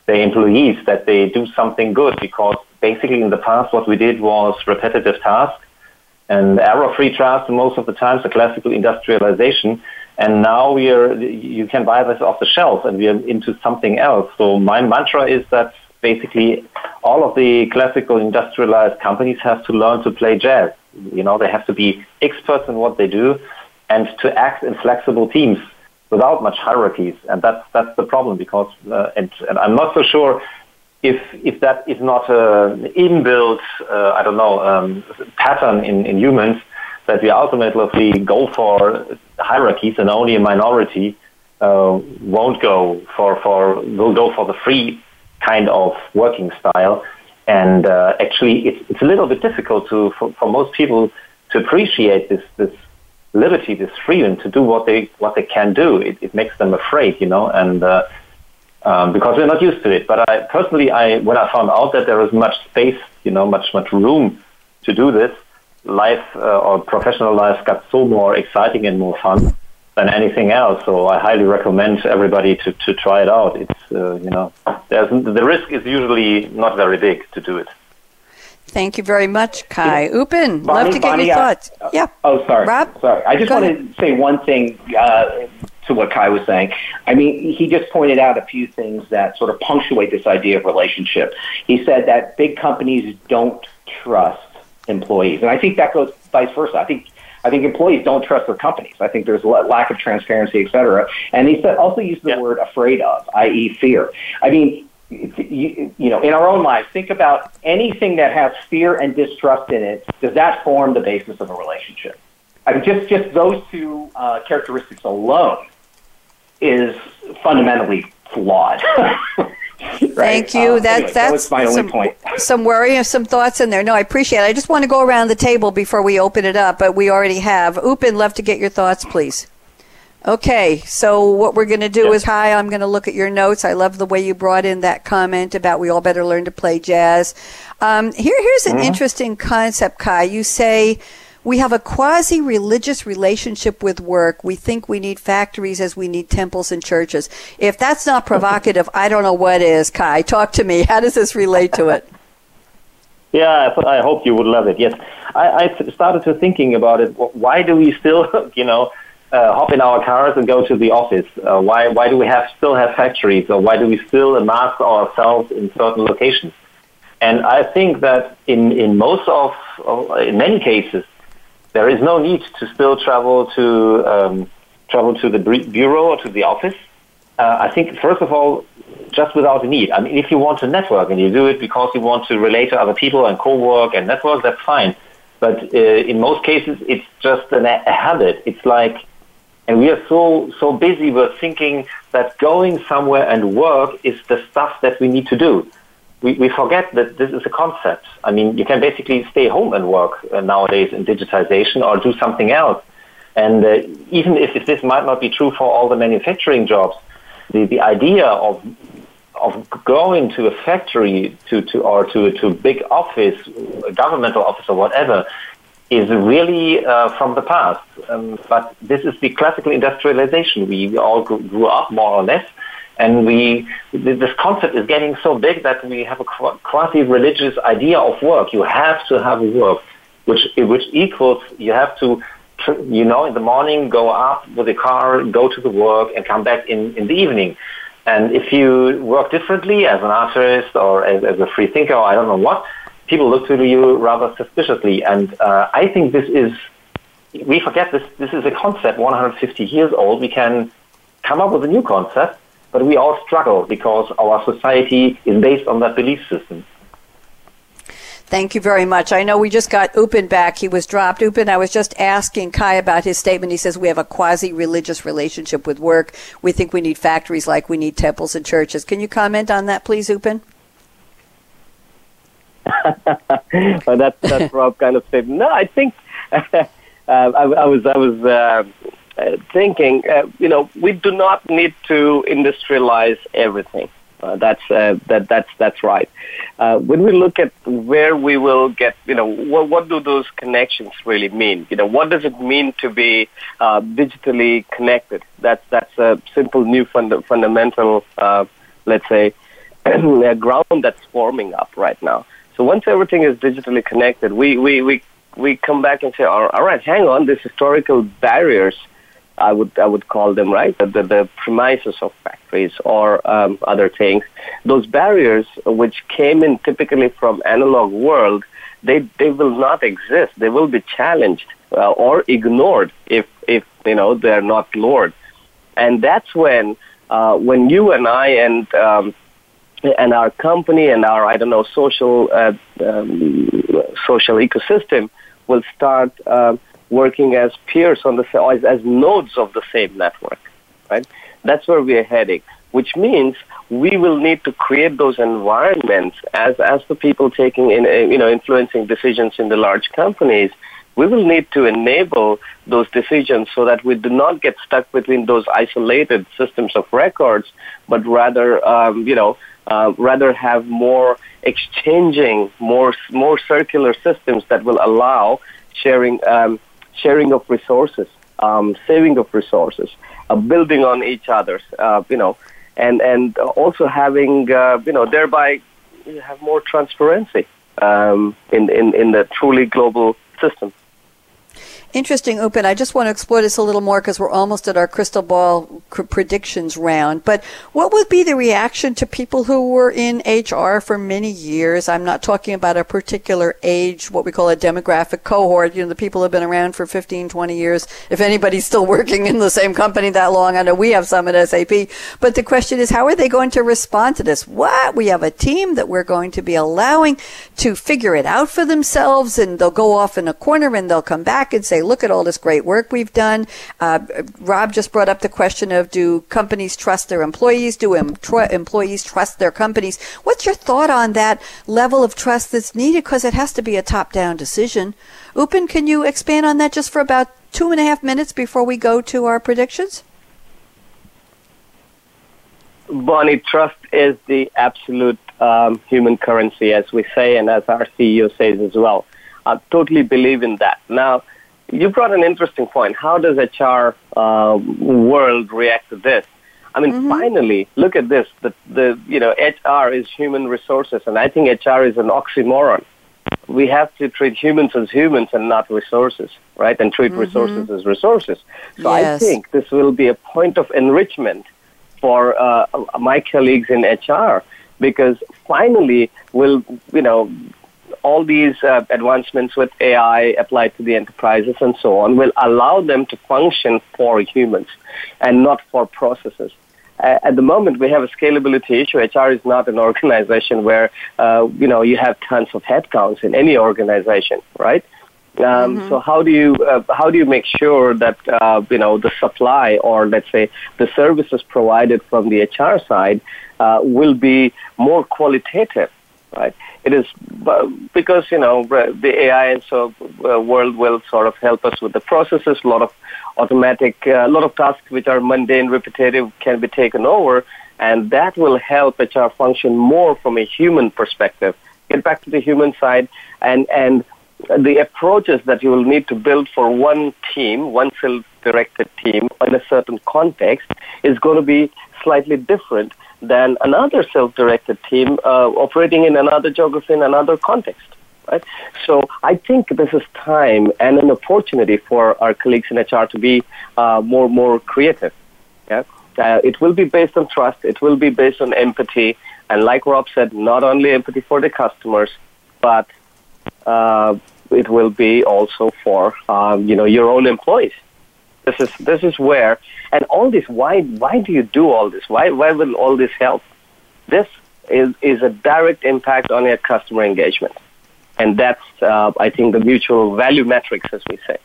their employees that they do something good because basically in the past what we did was repetitive tasks and error-free trust most of the times a classical industrialization. And now we are, you can buy this off the shelf and we are into something else. So my mantra is that basically all of the classical industrialized companies have to learn to play jazz. You know, they have to be experts in what they do and to act in flexible teams without much hierarchies. And that's, that's the problem because, uh, and, and I'm not so sure if if that is not an inbuilt, uh, I don't know, um, pattern in, in humans, that we ultimately go for hierarchies and only a minority uh, won't go for, for will go for the free kind of working style. And uh, actually, it's, it's a little bit difficult to for, for most people to appreciate this this liberty, this freedom to do what they what they can do. It, it makes them afraid, you know, and uh, um, because we're not used to it. But I personally, I when I found out that there was much space, you know, much much room to do this, life uh, or professional life got so more exciting and more fun than anything else. So I highly recommend everybody to, to try it out. It's uh, you know, there's the risk is usually not very big to do it. Thank you very much, Kai. Upen, Bonnie, love to get Bonnie, your thoughts. Uh, yeah. Oh, sorry. Rob? Sorry. I just want to say one thing uh, to what Kai was saying. I mean, he just pointed out a few things that sort of punctuate this idea of relationship. He said that big companies don't trust employees, and I think that goes vice versa. I think I think employees don't trust their companies. I think there's a lack of transparency, et cetera. And he said also used the yeah. word afraid of, i.e., fear. I mean, you, you know, in our own lives, think about anything that has fear and distrust in it. Does that form the basis of a relationship? I mean, just just those two uh, characteristics alone is fundamentally flawed. Right? Thank you. Uh, that, anyway, that's that my some, point. some worry and some thoughts in there. No, I appreciate it. I just want to go around the table before we open it up, but we already have. Upen, love to get your thoughts, please. Okay, so what we're going to do is, hi, I'm going to look at your notes. I love the way you brought in that comment about we all better learn to play jazz. Um, here, here's an mm-hmm. interesting concept, Kai. You say we have a quasi religious relationship with work. We think we need factories as we need temples and churches. If that's not provocative, I don't know what is. Kai, talk to me. How does this relate to it? Yeah, I hope you would love it. Yes, I, I started to thinking about it. Why do we still, you know, uh, hop in our cars and go to the office? Uh, why why do we have still have factories, or why do we still mask ourselves in certain locations? And I think that in in most of, of in many cases, there is no need to still travel to um, travel to the bureau or to the office. Uh, I think first of all, just without a need. I mean, if you want to network and you do it because you want to relate to other people and co-work and network, that's fine. But uh, in most cases, it's just an, a habit. It's like, and we are so so busy with thinking that going somewhere and work is the stuff that we need to do we, we forget that this is a concept. I mean, you can basically stay home and work uh, nowadays in digitization or do something else. And uh, even if, if this might not be true for all the manufacturing jobs, the, the idea of of going to a factory to, to or to, to a big office, a governmental office or whatever, is really uh, from the past. Um, but this is the classical industrialization. We all grew up more or less and we, this concept is getting so big that we have a quasi-religious idea of work. You have to have work, which, which equals you have to, you know, in the morning go up with the car, go to the work, and come back in, in the evening. And if you work differently as an artist or as, as a free thinker or I don't know what, people look to you rather suspiciously. And uh, I think this is, we forget this, this is a concept 150 years old. We can come up with a new concept but we all struggle because our society is based on that belief system. Thank you very much. I know we just got Upen back. He was dropped. Upen, I was just asking Kai about his statement. He says we have a quasi religious relationship with work. We think we need factories like we need temples and churches. Can you comment on that, please, Upen? well, that's that's Rob kind of statement. No, I think uh, I, I, was I was uh, uh, thinking, uh, you know, we do not need to industrialize everything. Uh, that's uh, that that's that's right. Uh, when we look at where we will get, you know, what, what do those connections really mean? You know, what does it mean to be digitally connected? That's that's a simple new fund- fundamental, let's say, ground that's forming up right now. So once everything is digitally connected, we we we we come back and say, all right, hang on, these historical barriers I would I would call them right the, the premises of factories or um, other things. Those barriers, which came in typically from analog world, they they will not exist. They will be challenged uh, or ignored if if you know they're not lowered, and that's when uh, when you and I and um, and our company and our I don't know social uh, um, social ecosystem will start. Uh, working as peers on the as, as nodes of the same network, right? That's where we are heading, which means we will need to create those environments as as the people taking in you know influencing decisions in the large companies. We will need to enable those decisions so that we do not get stuck between those isolated systems of records, but rather, um, you know, uh, rather have more exchanging, more more circular systems that will allow sharing um, sharing of resources, um, saving of resources, uh, building on each other's, uh, you know, and and also having uh, you know thereby have more transparency um, in, in in the truly global system. Interesting, Upen. I just want to explore this a little more because we're almost at our crystal ball predictions round. But what would be the reaction to people who were in HR for many years? I'm not talking about a particular age, what we call a demographic cohort. You know, the people have been around for 15, 20 years. If anybody's still working in the same company that long, I know we have some at SAP. But the question is, how are they going to respond to this? What? We have a team that we're going to be allowing to figure it out for themselves, and they'll go off in a corner and they'll come back and say, look at all this great work we've done. Uh, Rob just brought up the question of do companies trust their employees? Do em- tr- employees trust their companies? What's your thought on that level of trust that's needed? Because it has to be a top down decision. Upen, can you expand on that just for about two and a half minutes before we go to our predictions? Bonnie, trust is the absolute um, human currency, as we say, and as our CEO says as well. I totally believe in that. Now, you brought an interesting point. How does HR uh, world react to this? I mean, mm-hmm. finally, look at this. The, the, you know, HR is human resources, and I think HR is an oxymoron. We have to treat humans as humans and not resources, right? And treat mm-hmm. resources as resources. So yes. I think this will be a point of enrichment for uh, my colleagues in HR because finally we'll, you know, all these uh, advancements with AI applied to the enterprises and so on will allow them to function for humans and not for processes. Uh, at the moment, we have a scalability issue. HR is not an organization where uh, you know you have tons of headcounts in any organization, right? Um, mm-hmm. So how do you uh, how do you make sure that uh, you know the supply or let's say the services provided from the HR side uh, will be more qualitative, right? It is because you know the AI and so uh, world will sort of help us with the processes. A lot of automatic, uh, a lot of tasks which are mundane, repetitive can be taken over, and that will help HR function more from a human perspective. Get back to the human side, and and the approaches that you will need to build for one team, one self-directed team in a certain context, is going to be slightly different than another self-directed team uh, operating in another geography in another context. Right? So I think this is time and an opportunity for our colleagues in HR to be uh, more more creative. Yeah? Uh, it will be based on trust. It will be based on empathy, and like Rob said, not only empathy for the customers, but uh, it will be also for um, you know your own employees. This is this is where and all this. Why why do you do all this? Why why will all this help? This is is a direct impact on your customer engagement, and that's uh, I think the mutual value metrics, as we say?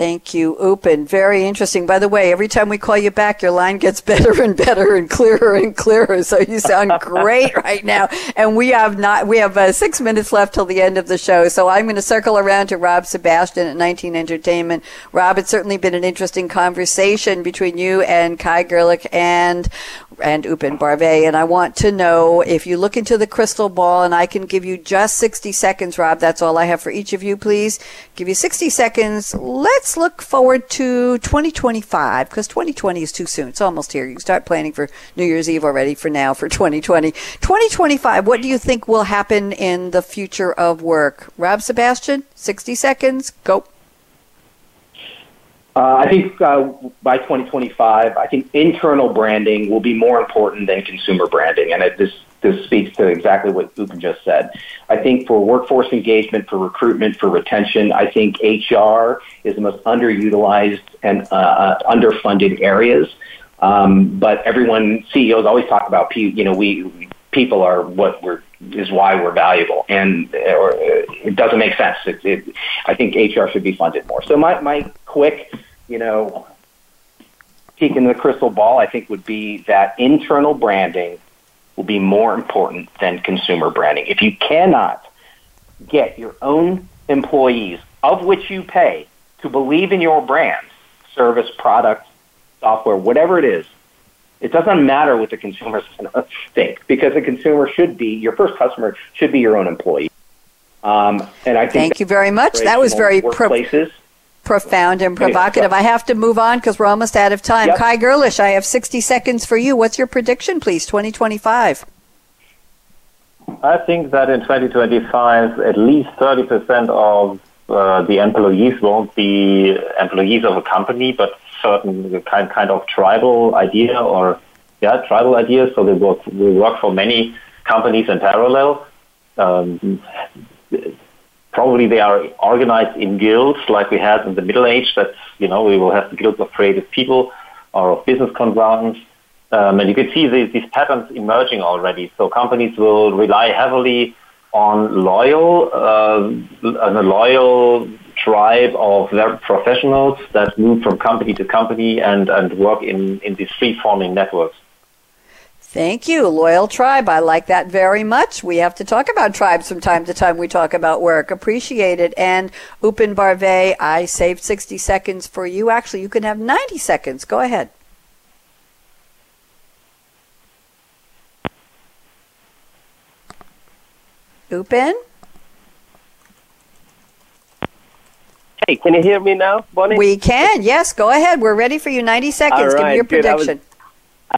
Thank you, Upen. Very interesting. By the way, every time we call you back, your line gets better and better and clearer and clearer. So you sound great right now. And we have not, we have uh, six minutes left till the end of the show. So I'm going to circle around to Rob Sebastian at 19 Entertainment. Rob, it's certainly been an interesting conversation between you and Kai Goerlich and and Upen Barve. And I want to know if you look into the crystal ball, and I can give you just 60 seconds, Rob. That's all I have for each of you, please. Give you 60 seconds. Let's look forward to 2025 because 2020 is too soon. It's almost here. You start planning for New Year's Eve already for now for 2020. 2025, what do you think will happen in the future of work? Rob Sebastian, 60 seconds. Go. Uh, I think uh, by 2025, I think internal branding will be more important than consumer branding, and this this speaks to exactly what Upen just said. I think for workforce engagement, for recruitment, for retention, I think HR is the most underutilized and uh, uh, underfunded areas. Um, but everyone, CEOs always talk about, you know, we people are what we're is why we're valuable, and or, it doesn't make sense. It, it, I think HR should be funded more. So my my quick, you know, peek in the crystal ball, I think would be that internal branding will be more important than consumer branding. If you cannot get your own employees, of which you pay, to believe in your brand, service, product, software, whatever it is, it doesn't matter what the consumer think because the consumer should be your first customer should be your own employee. Um, and I thank you very much. That was very pro- profound and provocative. I have to move on because we're almost out of time. Yep. Kai Goerlich, I have 60 seconds for you. What's your prediction, please? 2025. I think that in 2025, at least 30% of uh, the employees won't be employees of a company, but certain kind kind of tribal idea or yeah tribal ideas. So they work will work for many companies in parallel. Um, probably they are organized in guilds like we had in the Middle Age. That you know we will have the guilds of creative people or of business consultants. Um, and you can see these, these patterns emerging already. So companies will rely heavily on loyal, uh, on a loyal tribe of their professionals that move from company to company and, and work in, in these free forming networks. Thank you, Loyal Tribe. I like that very much. We have to talk about tribes from time to time. We talk about work. Appreciate it. And Upen Barve, I saved 60 seconds for you. Actually, you can have 90 seconds. Go ahead. Upen? Hey, can you hear me now, Bonnie? We can, yes. Go ahead. We're ready for you. 90 seconds. Give me your prediction.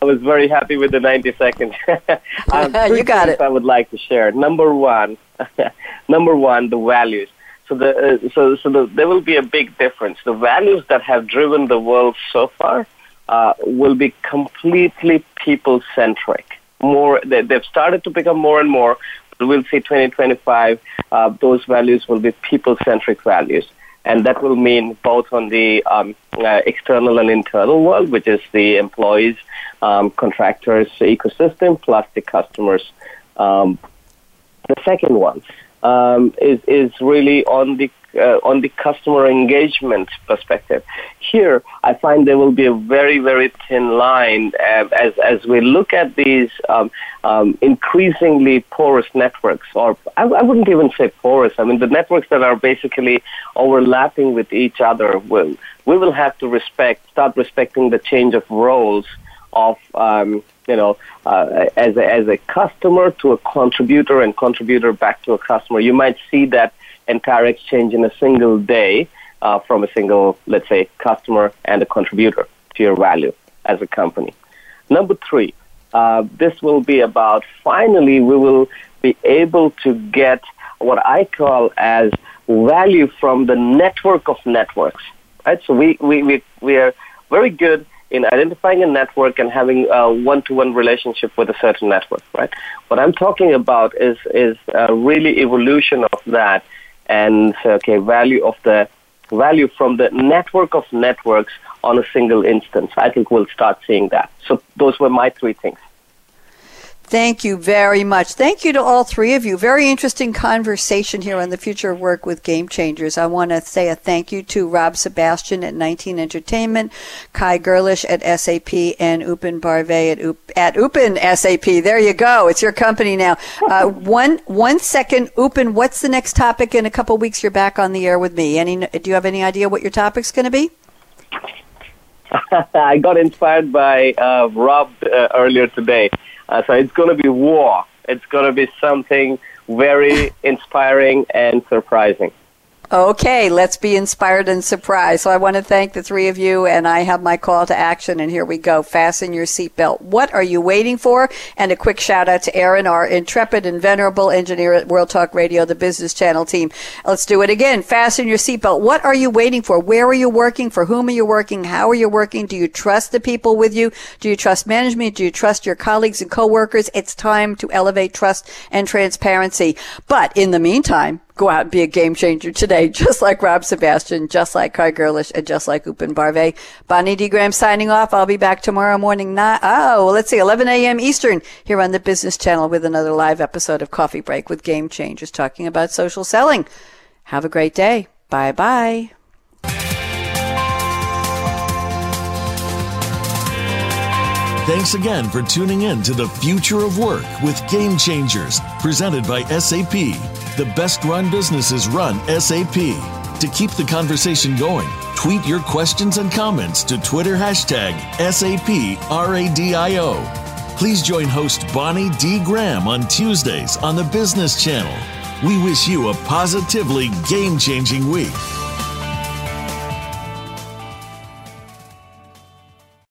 I was very happy with the 90 seconds. um, you got it. I would like to share. Number one, number one, the values. So the uh, so so the, there will be a big difference. The values that have driven the world so far uh, will be completely people centric. More, they, they've started to become more and more. But we'll see 2025. Uh, those values will be people centric values and that will mean both on the um, uh, external and internal world, which is the employees, um, contractors ecosystem, plus the customers. Um, the second one um, is is really on the uh, on the customer engagement perspective. Here, I find there will be a very, very thin line uh, as, as we look at these um, um, increasingly porous networks, or I, I, wouldn't even say porous. I mean, the networks that are basically overlapping with each other will we will have to respect, start respecting the change of roles of um, you know, uh, as a, as a customer to a contributor and contributor back to a customer. You might see that entire exchange in a single day uh, from a single, let's say, customer and a contributor to your value as a company. Number three, uh, this will be about finally we will be able to get what I call as value from the network of networks. Right? So we, we, we, we are very good in identifying a network and having a one-to-one relationship with a certain network, right? What I'm talking about is is really evolution of that and okay, value of the value from the network of networks on a single instance. I think we'll start seeing that. So those were my three things. Thank you very much. Thank you to all three of you. Very interesting conversation here on the future of work with Game Changers. I want to say a thank you to Rob Sebastian at 19 Entertainment, Kai Goerlich at SAP, and Upen Barve at, Up, at Upen SAP. There you go. It's your company now. Uh, one one second, Upen. What's the next topic? In a couple weeks, you're back on the air with me. Any? Do you have any idea what your topic's going to be? I got inspired by uh, Rob uh, earlier today. Uh, so it's going to be war. It's going to be something very inspiring and surprising. Okay, let's be inspired and surprised. So I want to thank the three of you, and I have my call to action, and here we go. Fasten your seatbelt. What are you waiting for? And a quick shout out to Aaron, our intrepid and venerable engineer at World Talk Radio, the business channel team. Let's do it again. Fasten your seatbelt. What are you waiting for? Where are you working? For whom are you working? How are you working? Do you trust the people with you? Do you trust management? Do you trust your colleagues and coworkers? It's time to elevate trust and transparency. But in the meantime, go out and be a game changer today, just like Rob Sebastian, just like Kai Goerlich, and just like Upen Barve. Bonnie D. Graham signing off. I'll be back tomorrow morning. Not, oh, let's see, 11 a.m. Eastern here on the Business Channel with another live episode of Coffee Break with Game Changers talking about social selling. Have a great day. Bye bye. Thanks again for tuning in to the Future of Work with Game Changers, presented by SAP. The best run businesses run SAP. To keep the conversation going, tweet your questions and comments to Twitter hashtag SAPRADIO. Please join host Bonnie D. Graham on Tuesdays on the Business Channel. We wish you a positively game changing week.